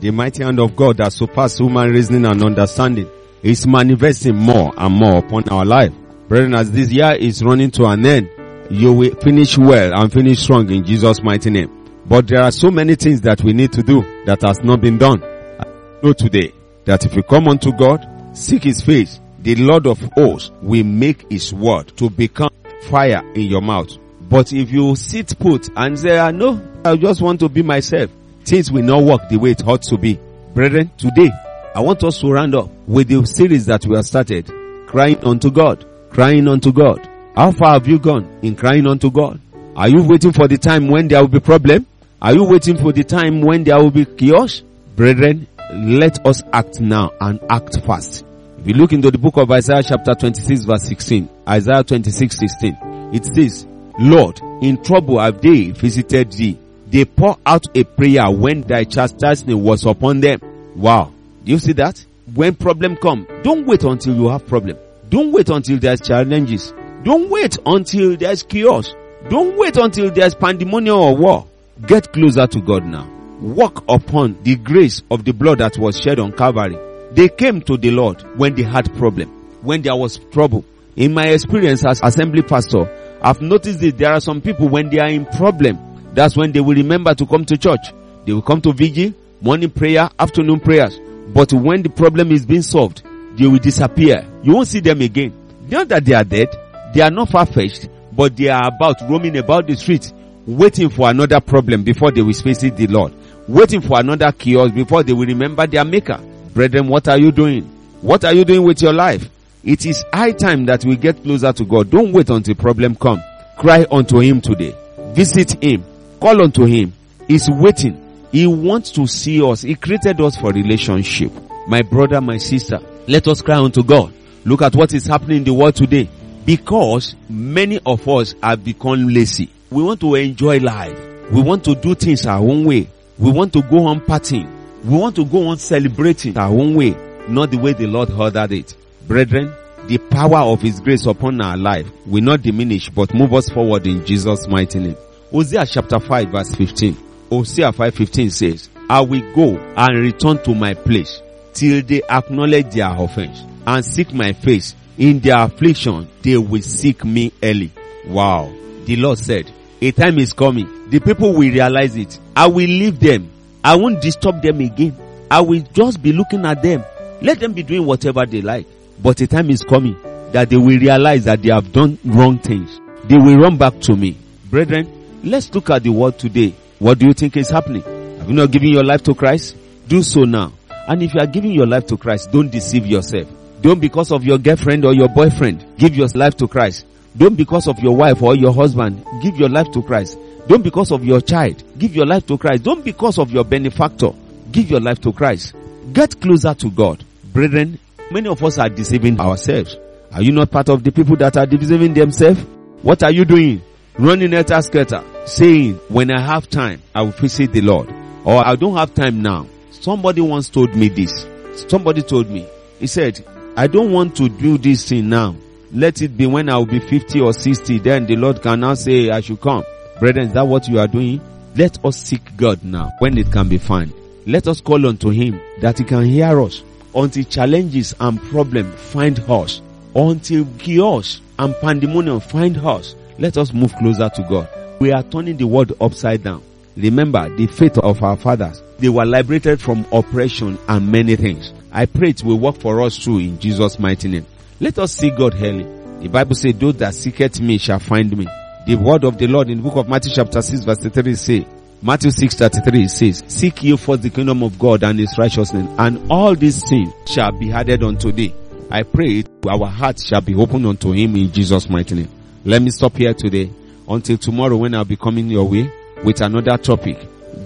The mighty hand of God that surpasses human reasoning and understanding is manifesting more and more upon our life. Brethren, as this year is running to an end, you will finish well and finish strong in Jesus' mighty name. But there are so many things that we need to do that has not been done. I know today that if you come unto God, seek His face, the Lord of hosts will make His word to become fire in your mouth. But if you sit put and say, I know, I just want to be myself, things will not work the way it ought to be. Brethren, today, I want us to round up with the series that we have started, crying unto God, crying unto God. How far have you gone in crying unto God? Are you waiting for the time when there will be problem? Are you waiting for the time when there will be chaos? Brethren, let us act now and act fast. If you look into the book of Isaiah chapter 26 verse 16, Isaiah 26 16, it says, Lord, in trouble have they visited thee. They pour out a prayer when thy chastisement was upon them. Wow. Do you see that? When problem come, don't wait until you have problem. Don't wait until there's challenges. Don't wait until there's chaos. Don't wait until there's pandemonium or war. Get closer to God now. Walk upon the grace of the blood that was shed on Calvary. They came to the Lord when they had problem, when there was trouble. In my experience as assembly pastor, I've noticed that there are some people when they are in problem, that's when they will remember to come to church. They will come to vigil, morning prayer, afternoon prayers. But when the problem is being solved, they will disappear. You won't see them again. Not that they are dead, they are not far-fetched, but they are about roaming about the streets, waiting for another problem before they will face the Lord. Waiting for another chaos before they will remember their maker. Brethren, what are you doing? What are you doing with your life? It is high time that we get closer to God. Don't wait until problem come. Cry unto Him today. Visit Him. Call unto Him. He's waiting. He wants to see us. He created us for relationship. My brother, my sister, let us cry unto God. Look at what is happening in the world today. Because many of us have become lazy. We want to enjoy life. We want to do things our own way. We want to go on partying. We want to go on celebrating our own way, not the way the Lord ordered it. Brethren, the power of His grace upon our life will not diminish but move us forward in Jesus' mighty name. Hosea chapter 5 verse 15. Hosea 5:15 says, I will go and return to my place till they acknowledge their offense and seek my face. In their affliction, they will seek me early. Wow. The Lord said, a time is coming. The people will realize it. I will leave them. I won't disturb them again. I will just be looking at them. Let them be doing whatever they like. But a time is coming that they will realize that they have done wrong things. They will run back to me. Brethren, let's look at the world today. What do you think is happening? Have you not given your life to Christ? Do so now. And if you are giving your life to Christ, don't deceive yourself. Don't because of your girlfriend or your boyfriend, give your life to Christ. Don't because of your wife or your husband, give your life to Christ. Don't because of your child, give your life to Christ. Don't because of your benefactor, give your life to Christ. Get closer to God. Brethren, many of us are deceiving ourselves. Are you not part of the people that are deceiving themselves? What are you doing? Running at scatter, saying, when I have time, I will visit the Lord. Or I don't have time now. Somebody once told me this. Somebody told me. He said, I don't want to do this thing now. Let it be when I will be 50 or 60. Then the Lord can now say I should come. Brethren, is that what you are doing? Let us seek God now when it can be found. Let us call unto Him that He can hear us until challenges and problems find us. Until chaos and pandemonium find us. Let us move closer to God. We are turning the world upside down. Remember the faith of our fathers. They were liberated from oppression and many things. I pray it will work for us too in Jesus' mighty name. Let us seek God early. The Bible says, those that seeketh me shall find me. The word of the Lord in the book of Matthew chapter 6 verse 33 say, Matthew 6 33 says, Seek ye first the kingdom of God and his righteousness, and all these things shall be added unto thee. I pray our hearts shall be opened unto him in Jesus' mighty name. Let me stop here today until tomorrow when I'll be coming your way with another topic.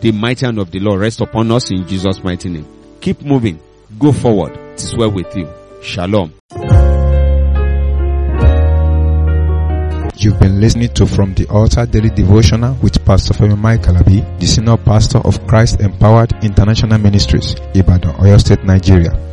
The mighty hand of the Lord rest upon us in Jesus' mighty name. Keep moving. Go forward. It is well with you. Shalom. You've been listening to From the Altar Daily Devotional with Pastor Femi Mike Alabi, the Senior Pastor of Christ Empowered International Ministries, Ibadan, Oyo State, Nigeria.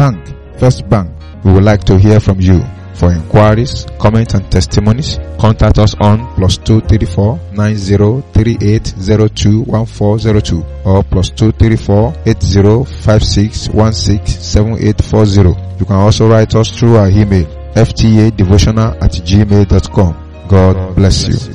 Bank, First Bank. We would like to hear from you. For inquiries, comments and testimonies, contact us on plus 234 9038021402 or plus 234 8056167840. You can also write us through our email fta devotional at gmail.com. God bless you.